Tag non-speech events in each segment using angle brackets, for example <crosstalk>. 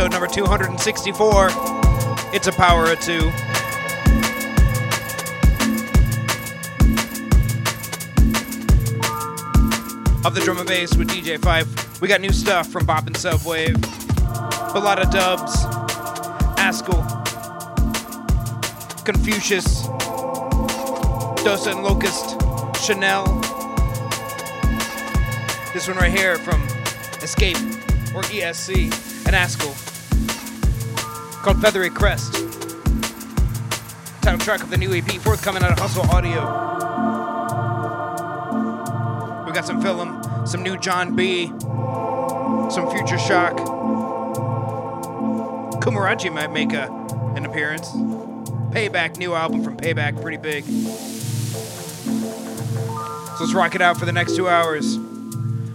episode number 264. It's a power of two. Of the drum and bass with DJ Fife. We got new stuff from Bop and Subwave, a lot of Dubs, Askell, Confucius, Dosa and Locust, Chanel. This one right here from Escape or ESC and Askell called Feathery Crest. Title track of the new EP forthcoming out of Hustle Audio. We got some film, some new John B, some Future Shock. Kumaraji might make a, an appearance. Payback, new album from Payback, pretty big. So let's rock it out for the next two hours.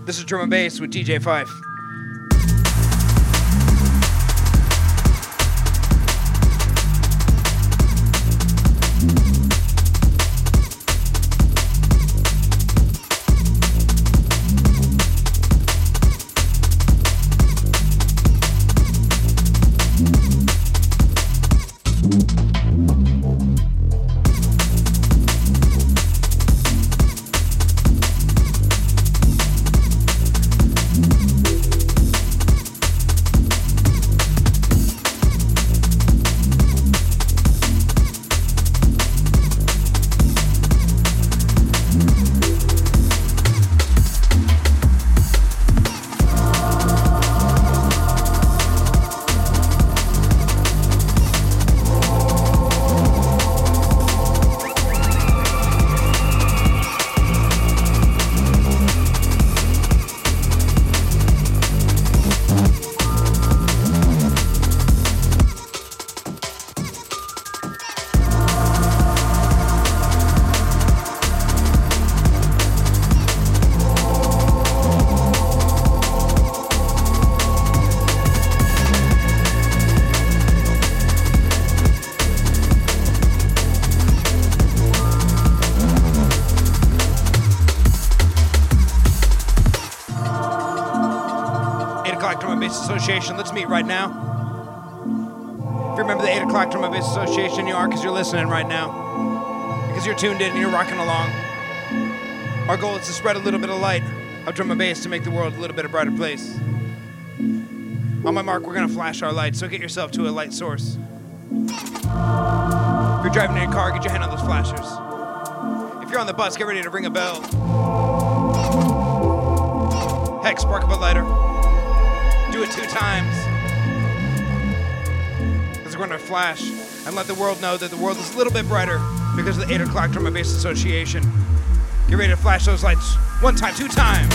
This is drum and bass with DJ Fife. Let's meet right now. If you remember the 8 o'clock Drum and Bass Association, you are because you're listening right now. Because you're tuned in and you're rocking along. Our goal is to spread a little bit of light of drum and bass to make the world a little bit a brighter place. On my mark, we're to flash our lights, so get yourself to a light source. If you're driving in your car, get your hand on those flashers. If you're on the bus, get ready to ring a bell. Heck, spark up a lighter do it two times. Because we're going to flash and let the world know that the world is a little bit brighter because of the 8 o'clock Drum and Bass Association. Get ready to flash those lights one time, two times.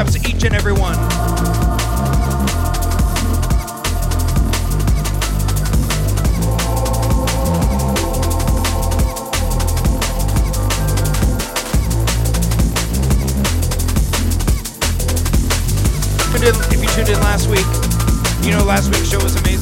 Ups to each and every one. If you tuned in last week, you know last week's show was amazing.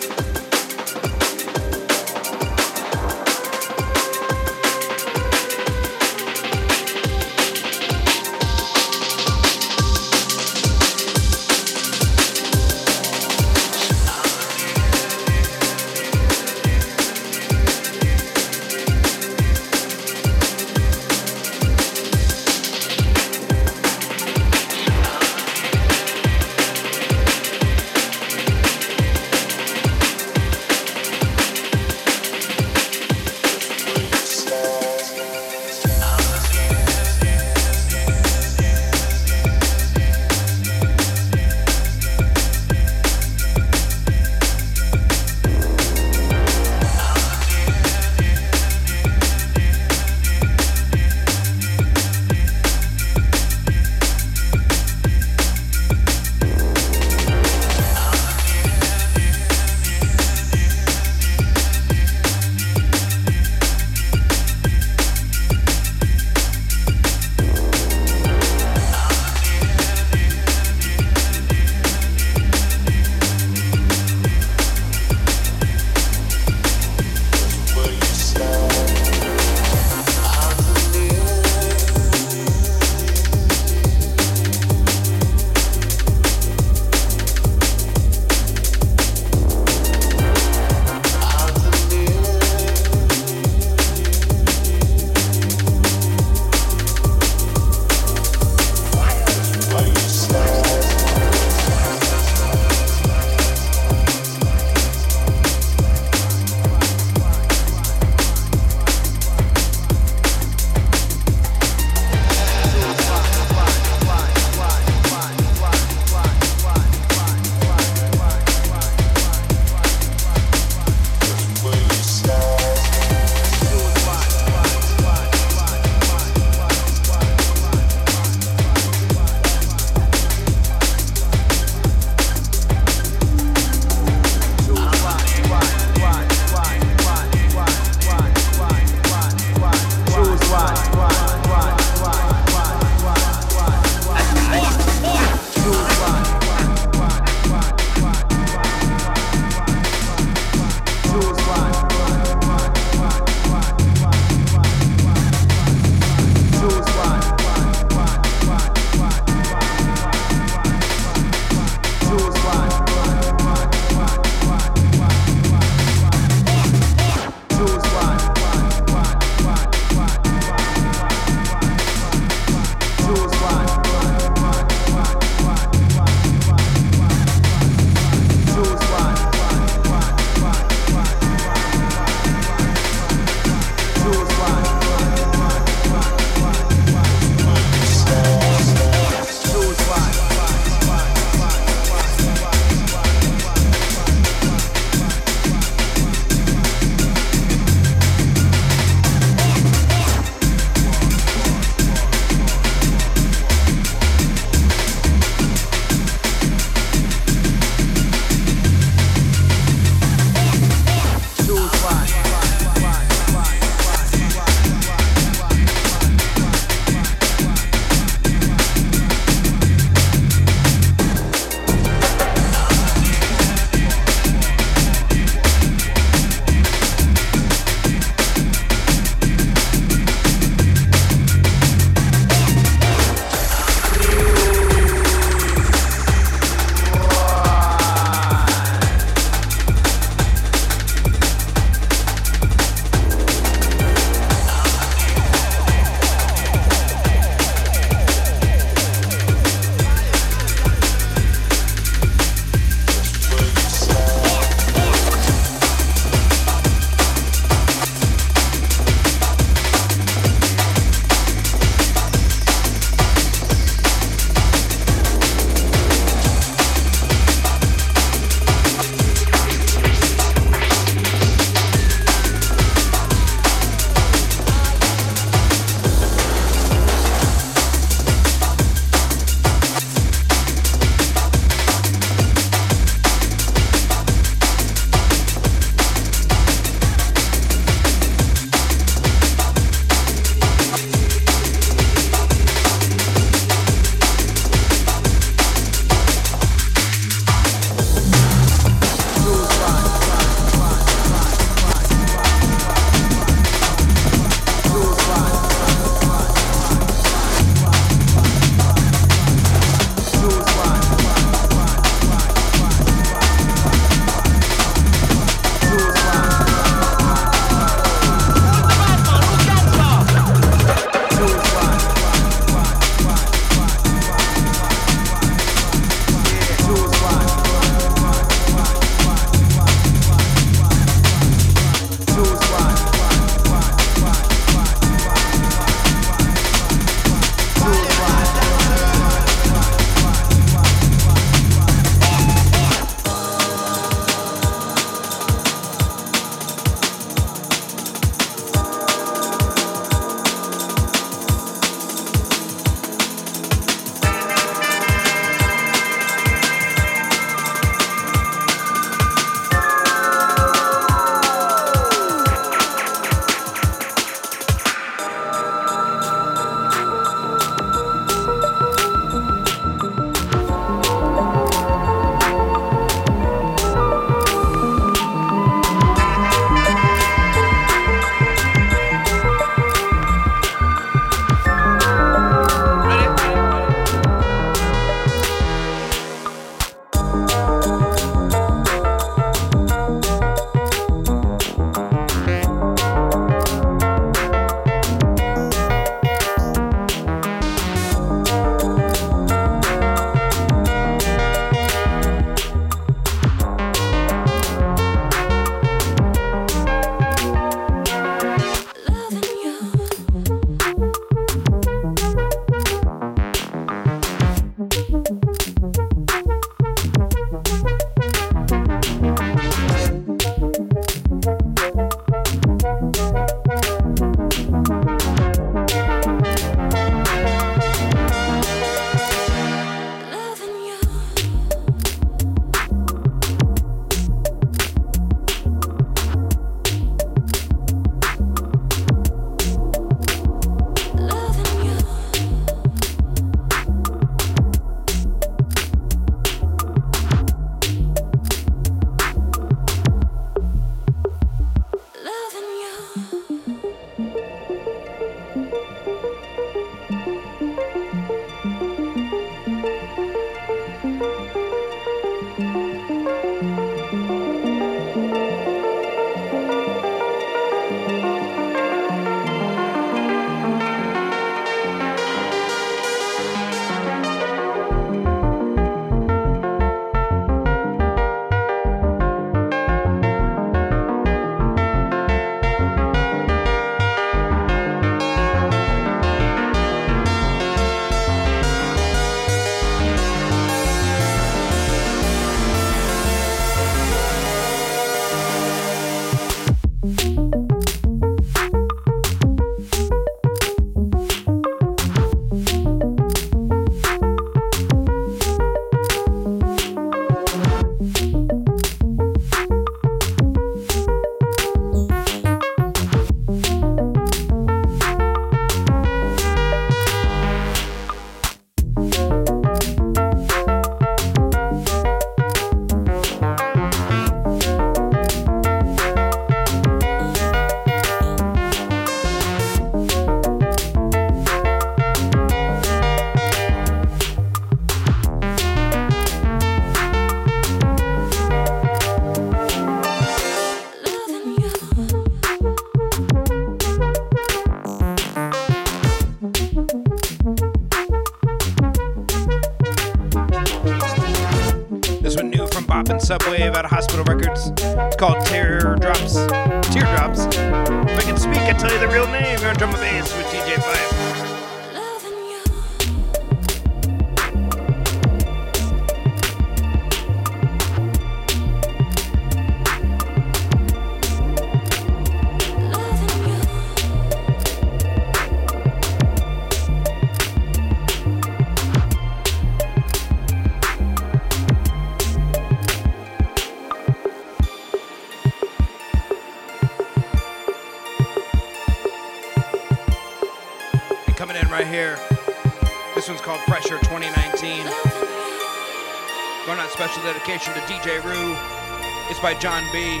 By John B.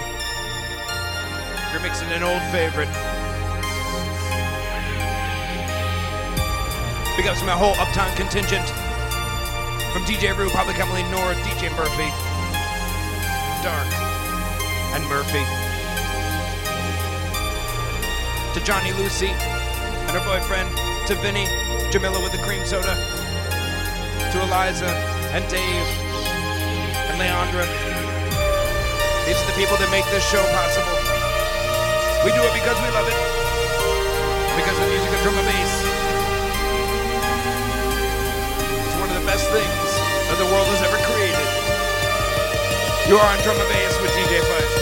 You're mixing an old favorite. Big ups to my whole Uptown contingent. From DJ Rue, Public Emily North, DJ Murphy, Dark, and Murphy. To Johnny Lucy and her boyfriend, to Vinny, Jamila with the cream soda, to Eliza and Dave and Leandra. These are the people that make this show possible. We do it because we love it, because of the music of drum and bass. It's one of the best things that the world has ever created. You are on drum and bass with DJ Fife.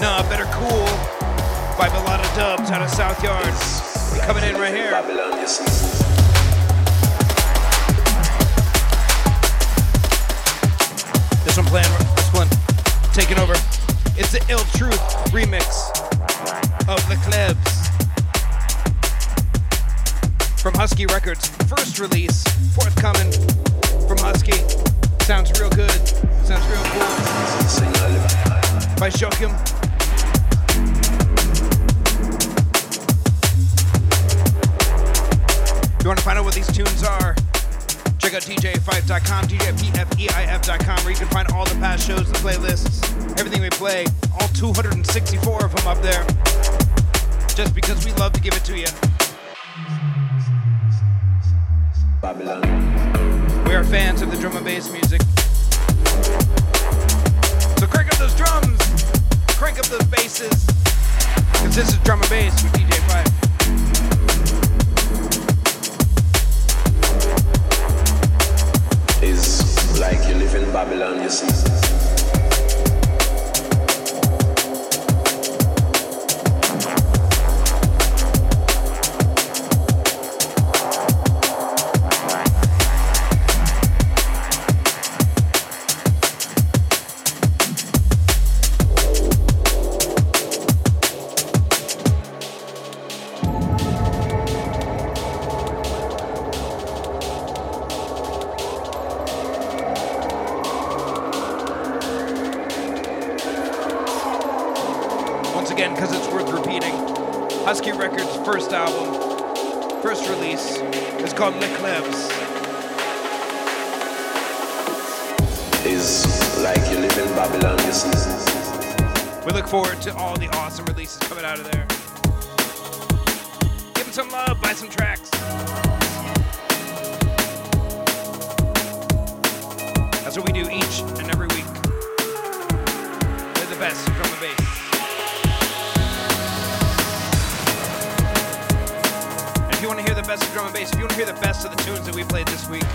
Nah, better cool. By a lot of dubs out of South Yard. Be coming in right here. This one playing, this one taking over. It's the Ill Truth remix of the Klebs from Husky Records. First release, forthcoming from Husky. Sounds real good. Sounds real cool. By Shokim. If you want to find out what these tunes are, check out djfife.com, djpfeif.com, where you can find all the past shows, the playlists, everything we play, all 264 of them up there, just because we love to give it to you. Babylon. We are fans of the drum and bass music. So crank up those drums, crank up those basses, because this is drum and bass with DJ Fife. Babylon, you see. To all the awesome releases coming out of there. Give them some love, buy some tracks. That's what we do each and every week. Play the best drum and bass. If you want to hear the best of drum and bass, if you want to hear the best of the tunes that we played this week,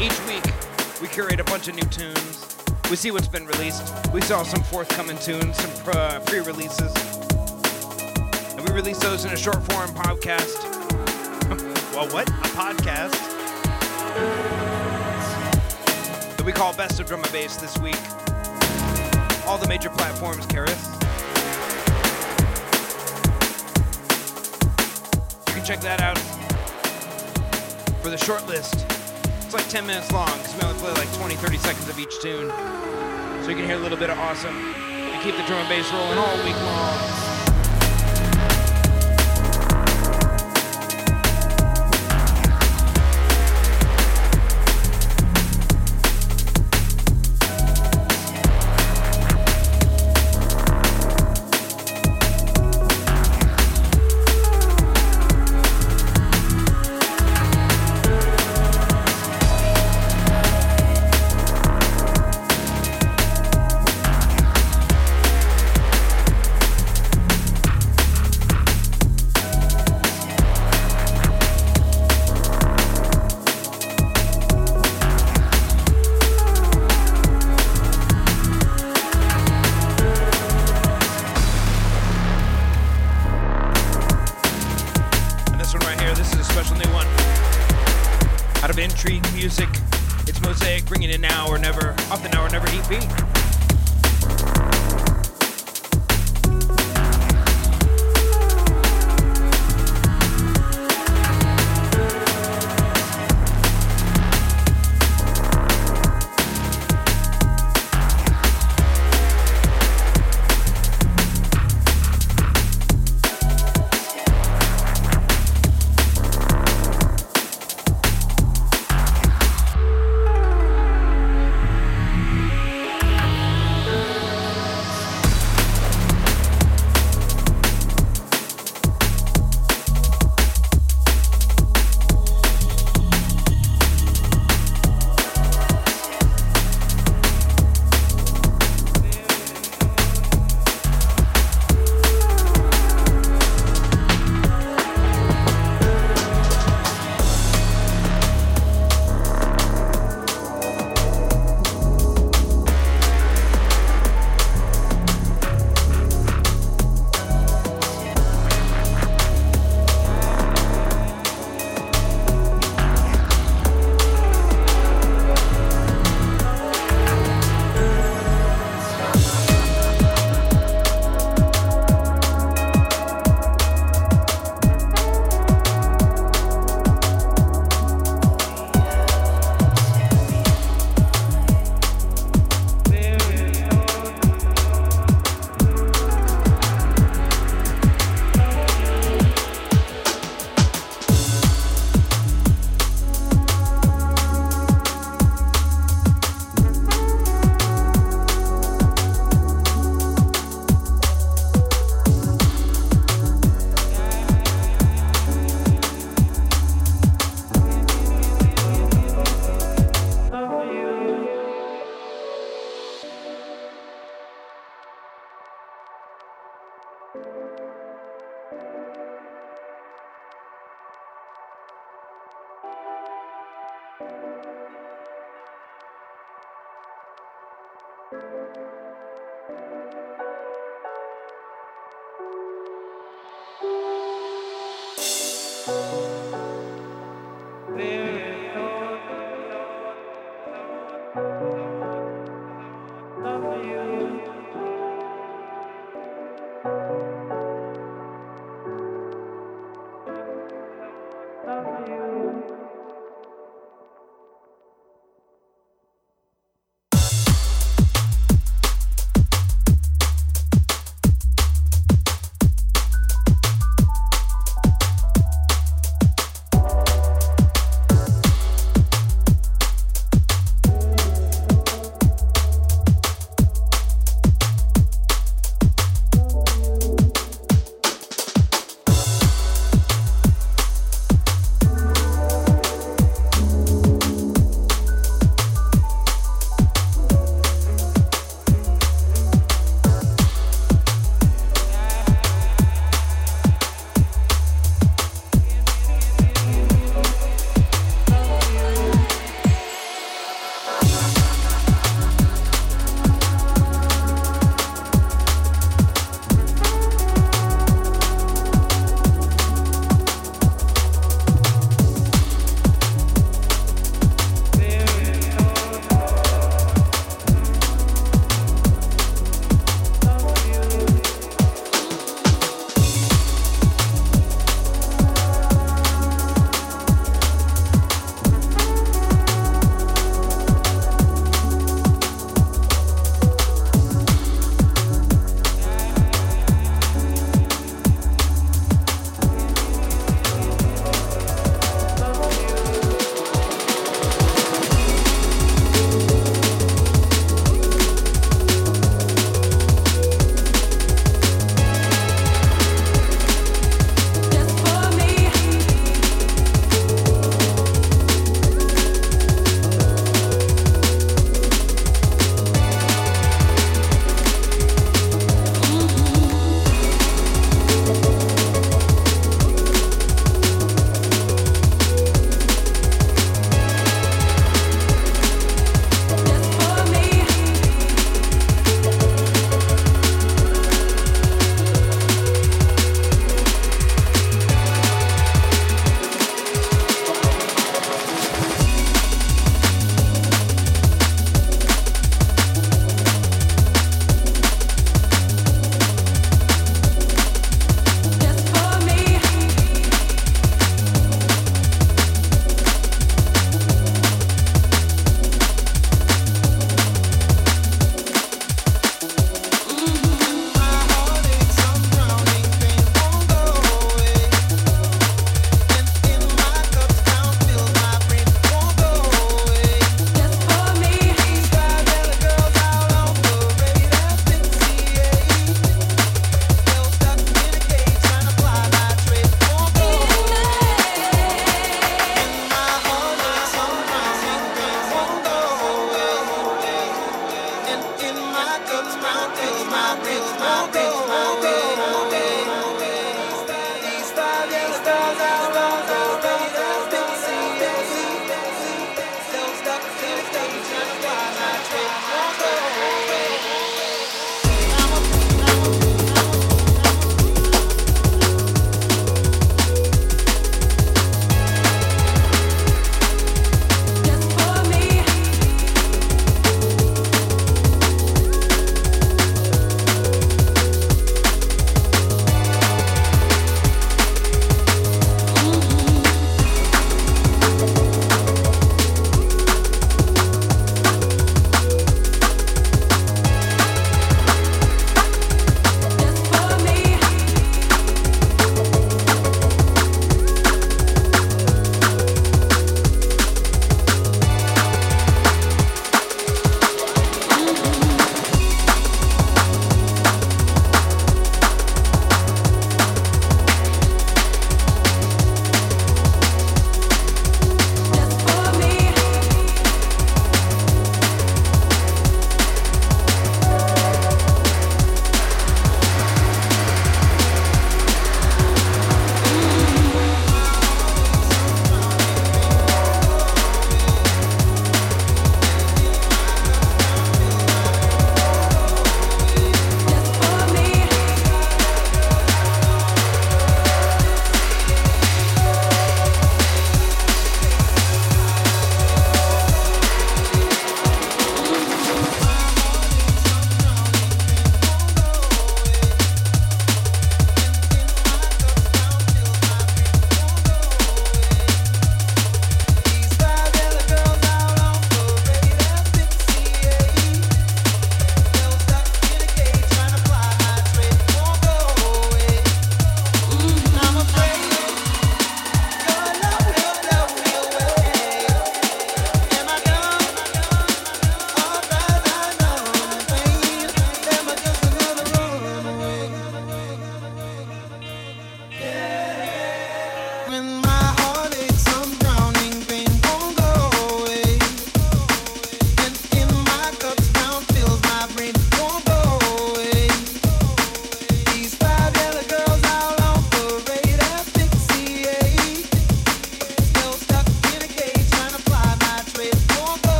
each week we curate a bunch of new tunes. We see what's been released. We saw some forthcoming tunes, some pre- uh, pre-releases, and we release those in a short form podcast. <laughs> well, what? A podcast that we call Best of Drum and Bass this week. All the major platforms us. You can check that out for the short list. It's like 10 minutes long because we only play like 20, 30 seconds of each tune. So you can hear a little bit of awesome and keep the drum and bass rolling all week long.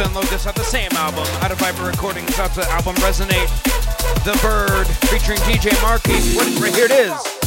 and Locust off the same album, out of Viper Recordings off the album Resonate. The Bird featuring DJ Marky. What, right here it is.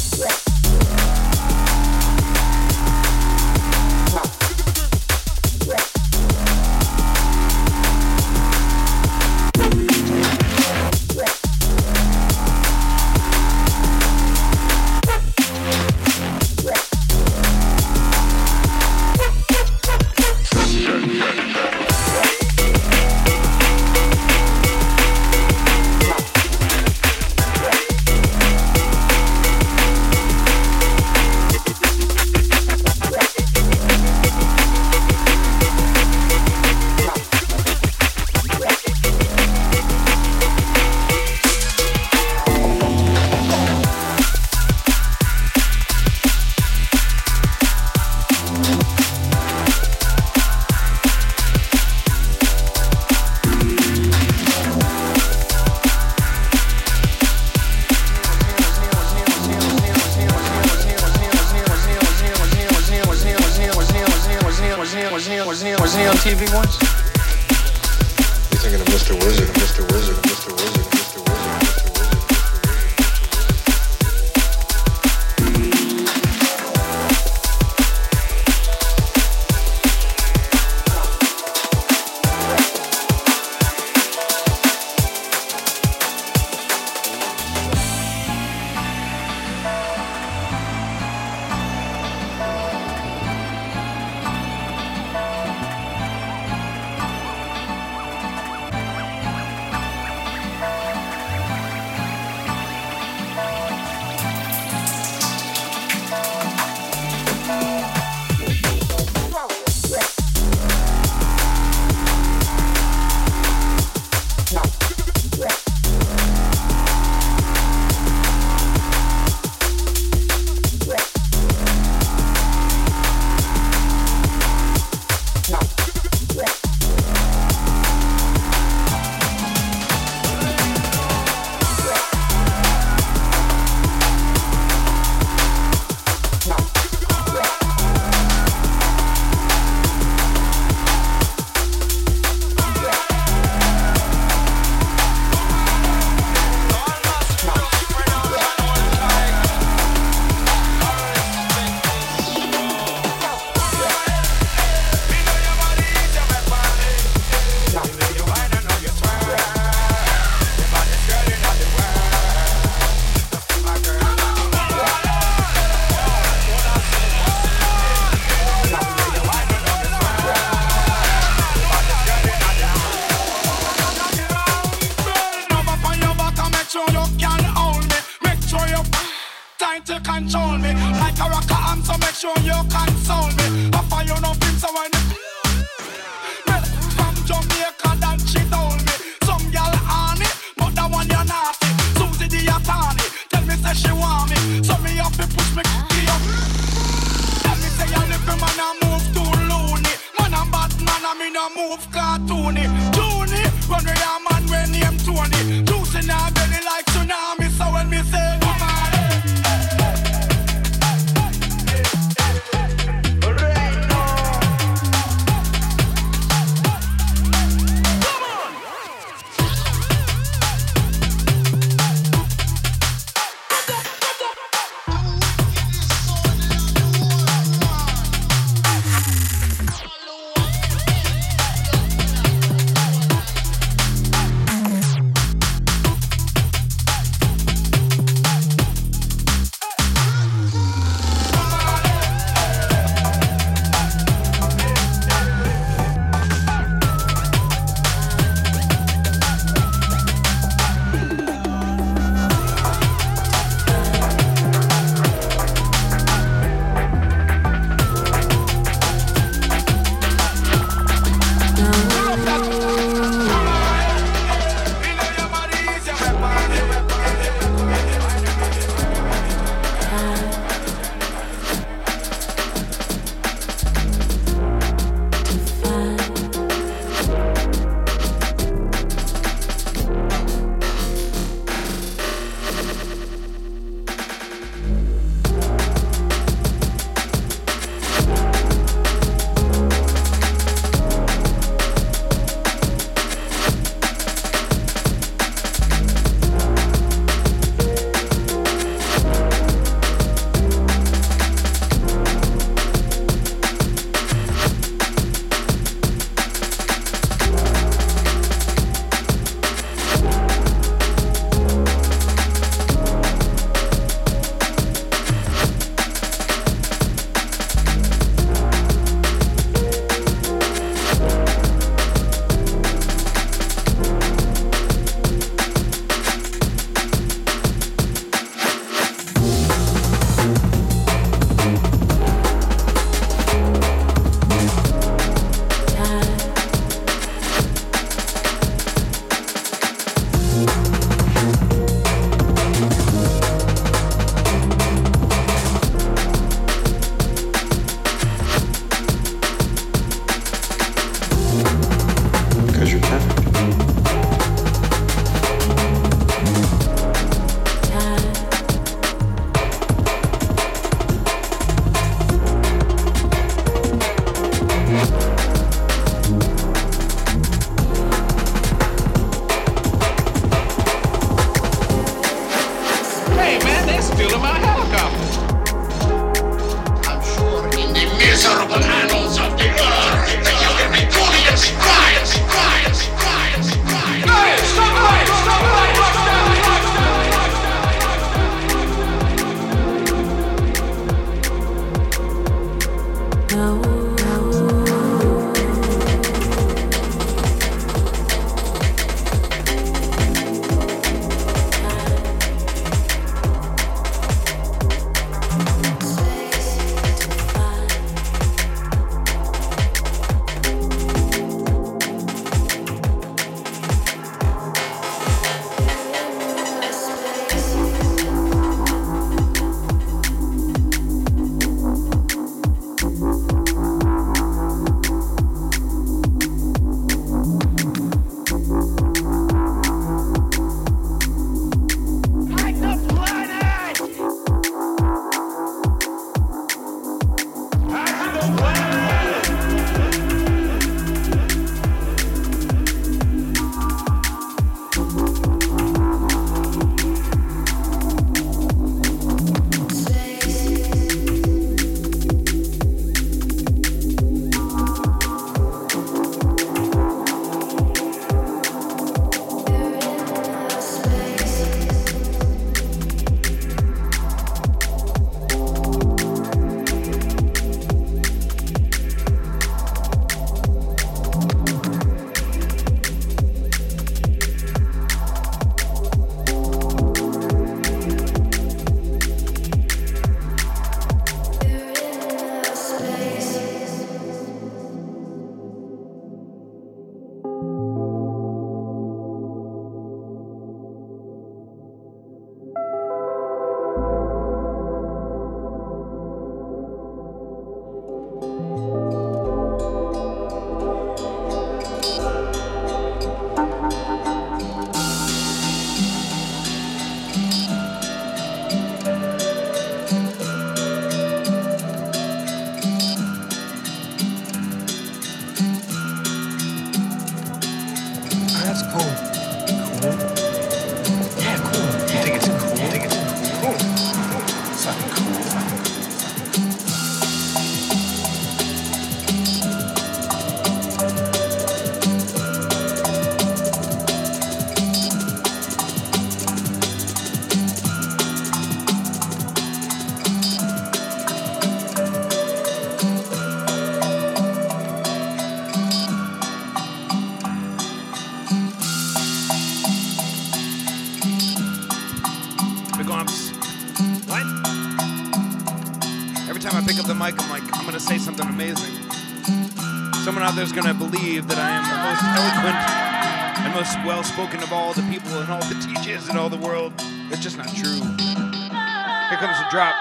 And most well-spoken of all the people and all the teachers in all the world. It's just not true. Here comes the drop.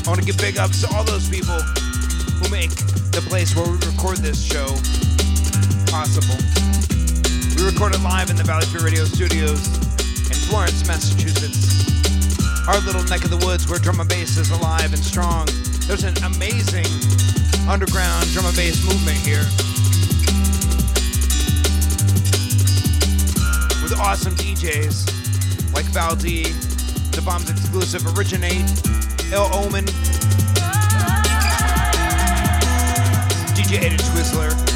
I want to give big ups to all those people who make the place where we record this show possible. We recorded live in the Valley Free Radio Studios in Florence, Massachusetts. Our little neck of the woods where drum and bass is alive and strong. There's an amazing underground drum and bass movement here. With awesome DJs like Val D, The Bombs exclusive Originate, Il Omen, DJ Aiden Twizzler,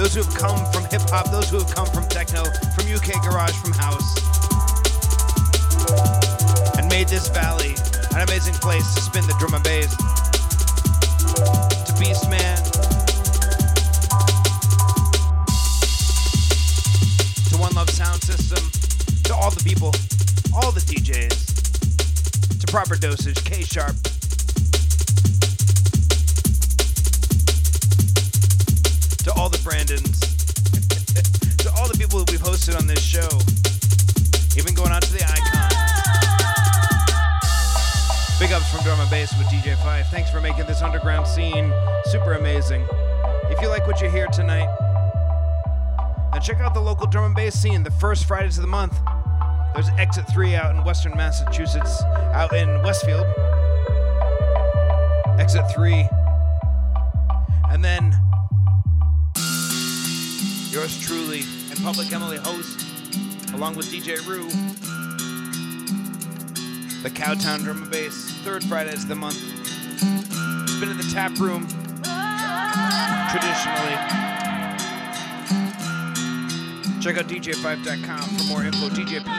those who have come from hip hop, those who have come from techno, from UK garage, from house, and made this valley an amazing place to spin the drum and bass. To Beastman, to One Love Sound System, to all the people, all the DJs, to Proper Dosage, K Sharp, to all the Brandons, <laughs> to all the people that we've hosted on this show, even going out to the Icon. Big ups from Drum and Bass with DJ Fife. Thanks for making this underground scene super amazing. If you like what you hear tonight, then check out the local drum and bass scene the first Fridays of the month. There's Exit 3 out in Western Massachusetts, out in Westfield. Exit 3. Public Emily host, along with DJ Rue, the Cowtown Drum and Bass, third Fridays of the month. It's been in the tap room, traditionally. Check out djfife.com for more info. djfife.com.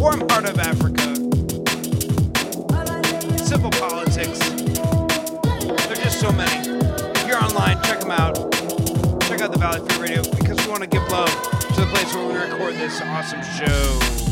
warm heart of Africa, civil politics. There's just so many. If you're online, check them out. Check out the Valley Free Radio because we want to give love to the place where we record this awesome show.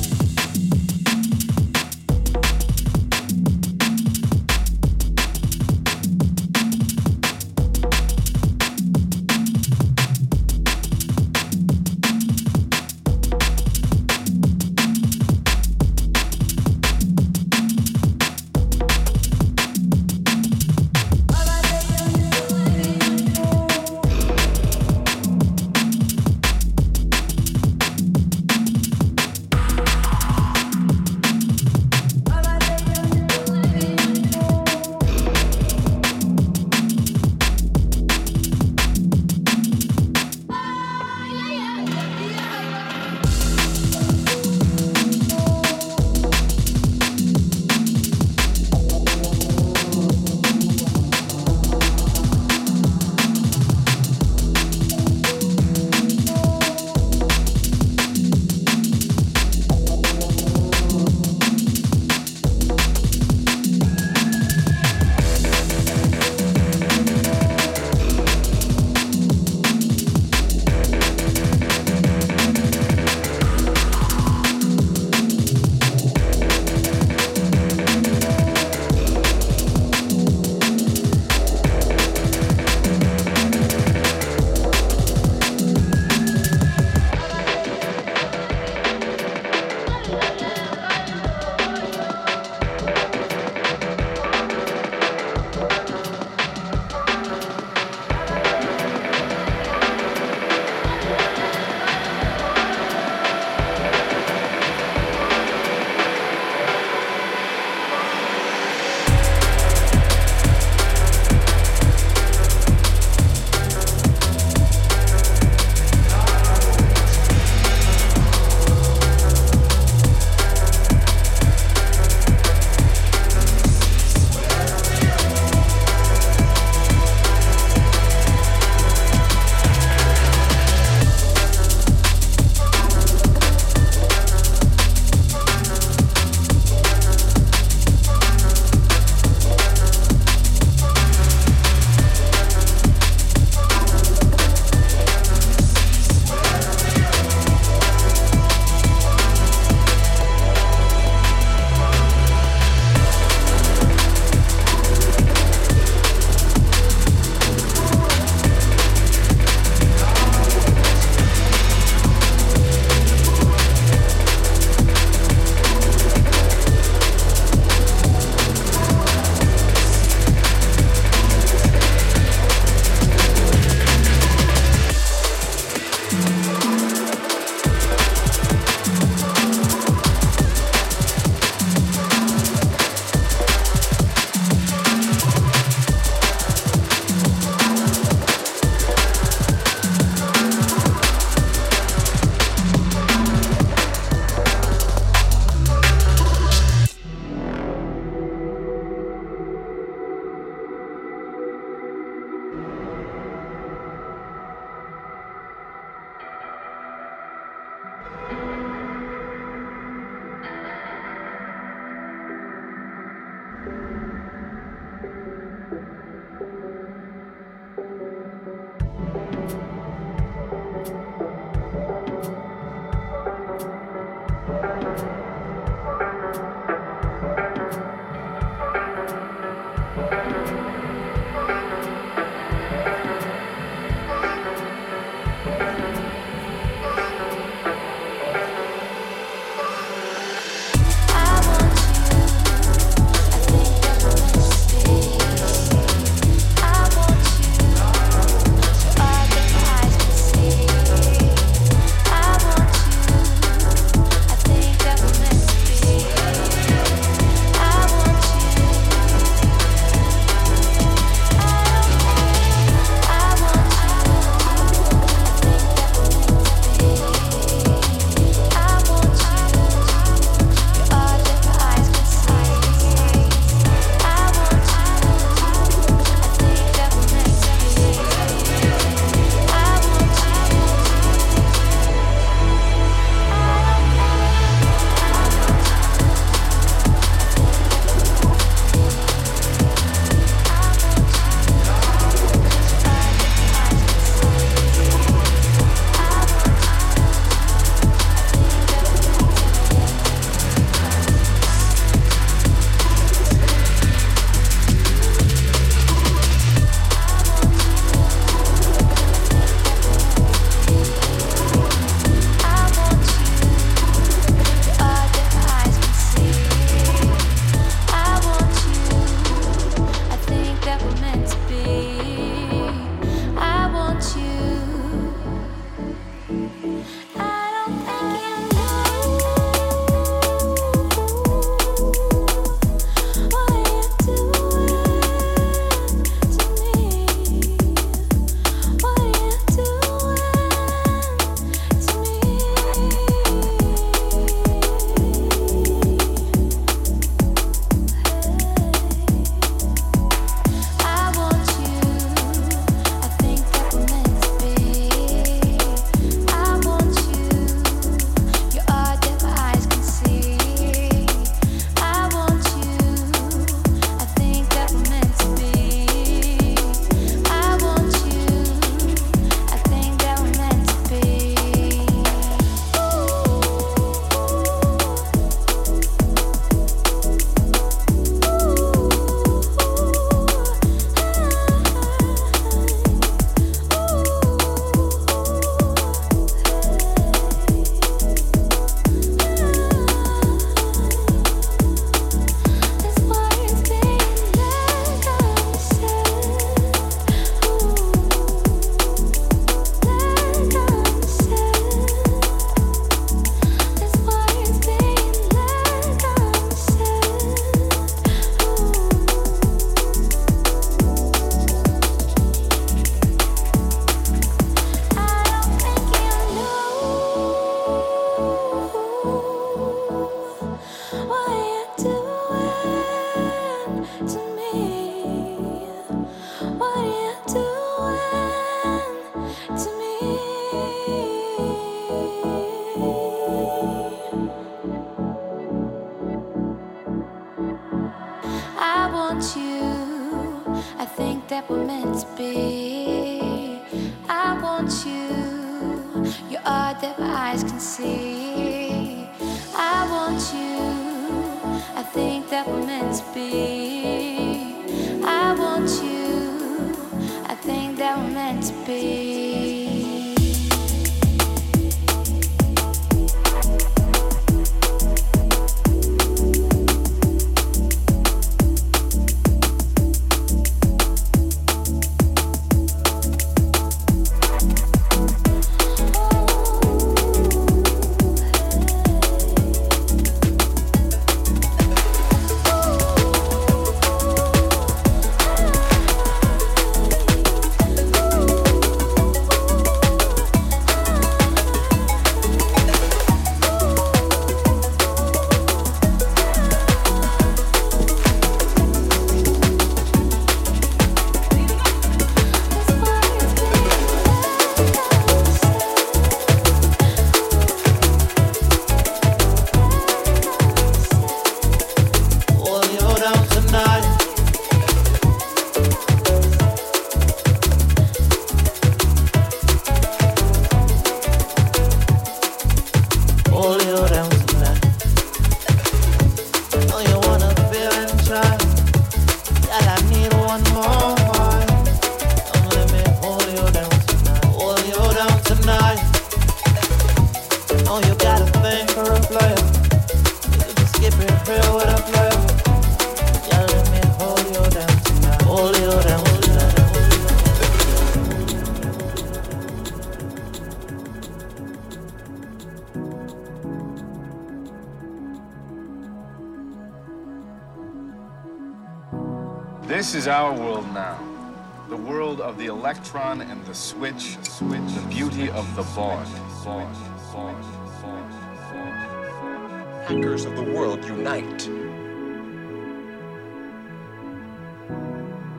hackers of the world unite.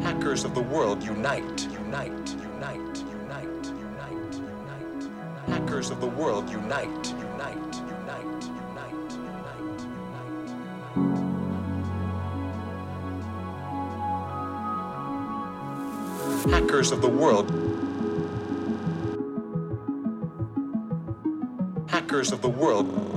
Hackers of the world unite, unite, unite, unite, unite, unite. Hackers of the world unite, unite, unite, unite, unite, unite. Hackers of the world. Hackers of the world.